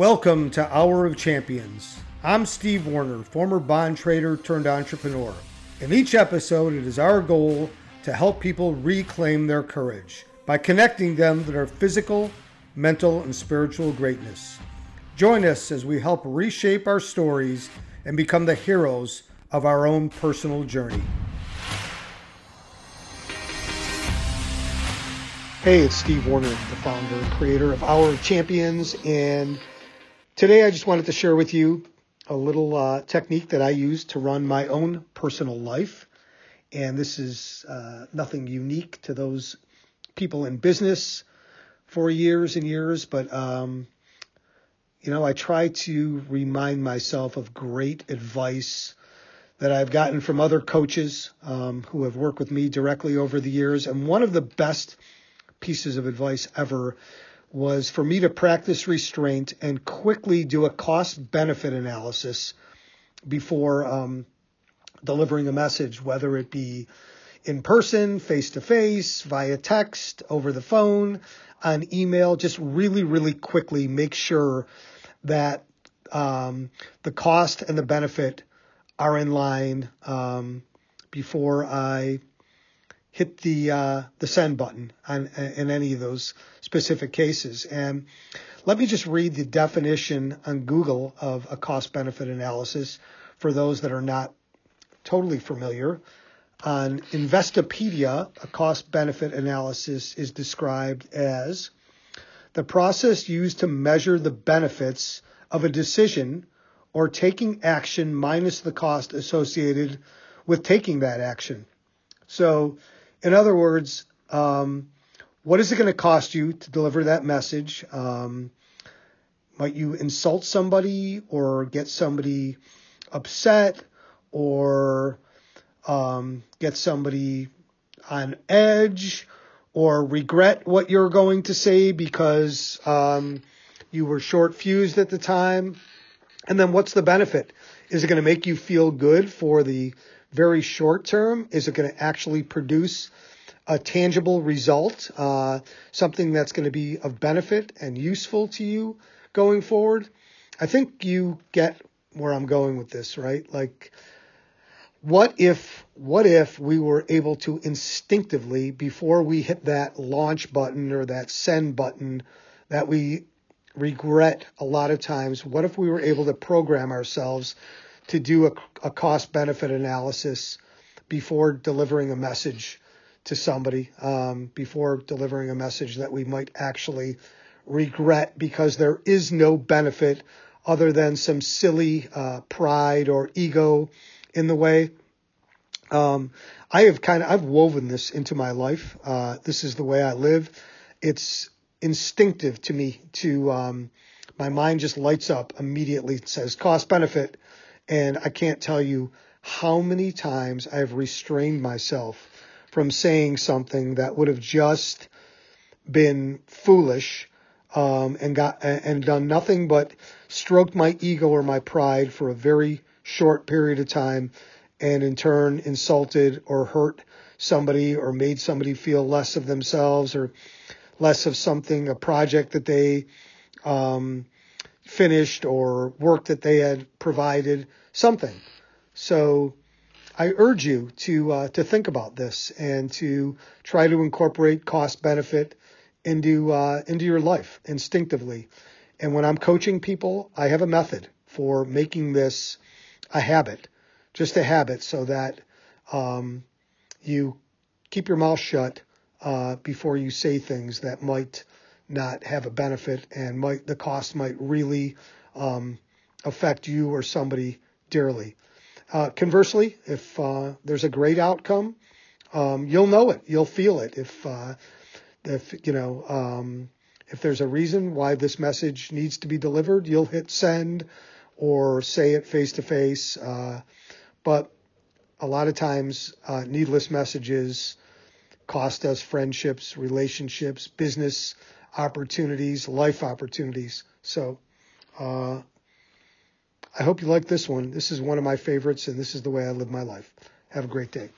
Welcome to Hour of Champions. I'm Steve Warner, former bond trader turned entrepreneur. In each episode, it is our goal to help people reclaim their courage by connecting them to their physical, mental, and spiritual greatness. Join us as we help reshape our stories and become the heroes of our own personal journey. Hey, it's Steve Warner, the founder and creator of Hour of Champions, and today I just wanted to share with you a little uh, technique that I use to run my own personal life. And this is uh, nothing unique to those people in business for years and years, but um, you know, I try to remind myself of great advice that I've gotten from other coaches um, who have worked with me directly over the years. And one of the best pieces of advice ever was for me to practice restraint and quickly do a cost benefit analysis before um, delivering a message, whether it be in person, face to face, via text, over the phone, on email, just really, really quickly make sure that um, the cost and the benefit are in line um, before I hit the uh, the send button on in any of those specific cases. And let me just read the definition on Google of a cost benefit analysis for those that are not totally familiar. On Investopedia, a cost benefit analysis is described as the process used to measure the benefits of a decision or taking action minus the cost associated with taking that action. So, in other words, um, what is it going to cost you to deliver that message? Um, might you insult somebody or get somebody upset or um, get somebody on edge or regret what you're going to say because um, you were short fused at the time. And then what's the benefit? Is it going to make you feel good for the very short term? Is it going to actually produce a tangible result, uh, something that's going to be of benefit and useful to you going forward? I think you get where I'm going with this, right? Like, what if what if we were able to instinctively before we hit that launch button or that send button that we regret a lot of times what if we were able to program ourselves to do a, a cost benefit analysis before delivering a message to somebody um, before delivering a message that we might actually regret because there is no benefit other than some silly uh, pride or ego in the way. Um, I have kind of I've woven this into my life. Uh, this is the way I live. It's instinctive to me. To um, my mind just lights up immediately. It says cost benefit, and I can't tell you how many times I've restrained myself from saying something that would have just been foolish um, and got and done nothing but stroked my ego or my pride for a very short period of time and in turn insulted or hurt somebody or made somebody feel less of themselves or less of something, a project that they um, finished or work that they had provided, something. So I urge you to uh, to think about this and to try to incorporate cost benefit into uh, into your life instinctively. And when I'm coaching people, I have a method for making this a habit just a habit so that um, you keep your mouth shut uh, before you say things that might not have a benefit and might the cost might really um, affect you or somebody dearly. Uh, conversely, if uh, there's a great outcome, um, you'll know it, you'll feel it. If uh, if you know um, if there's a reason why this message needs to be delivered, you'll hit send or say it face to face. But a lot of times, uh, needless messages cost us friendships, relationships, business opportunities, life opportunities. So, uh, I hope you like this one. This is one of my favorites, and this is the way I live my life. Have a great day.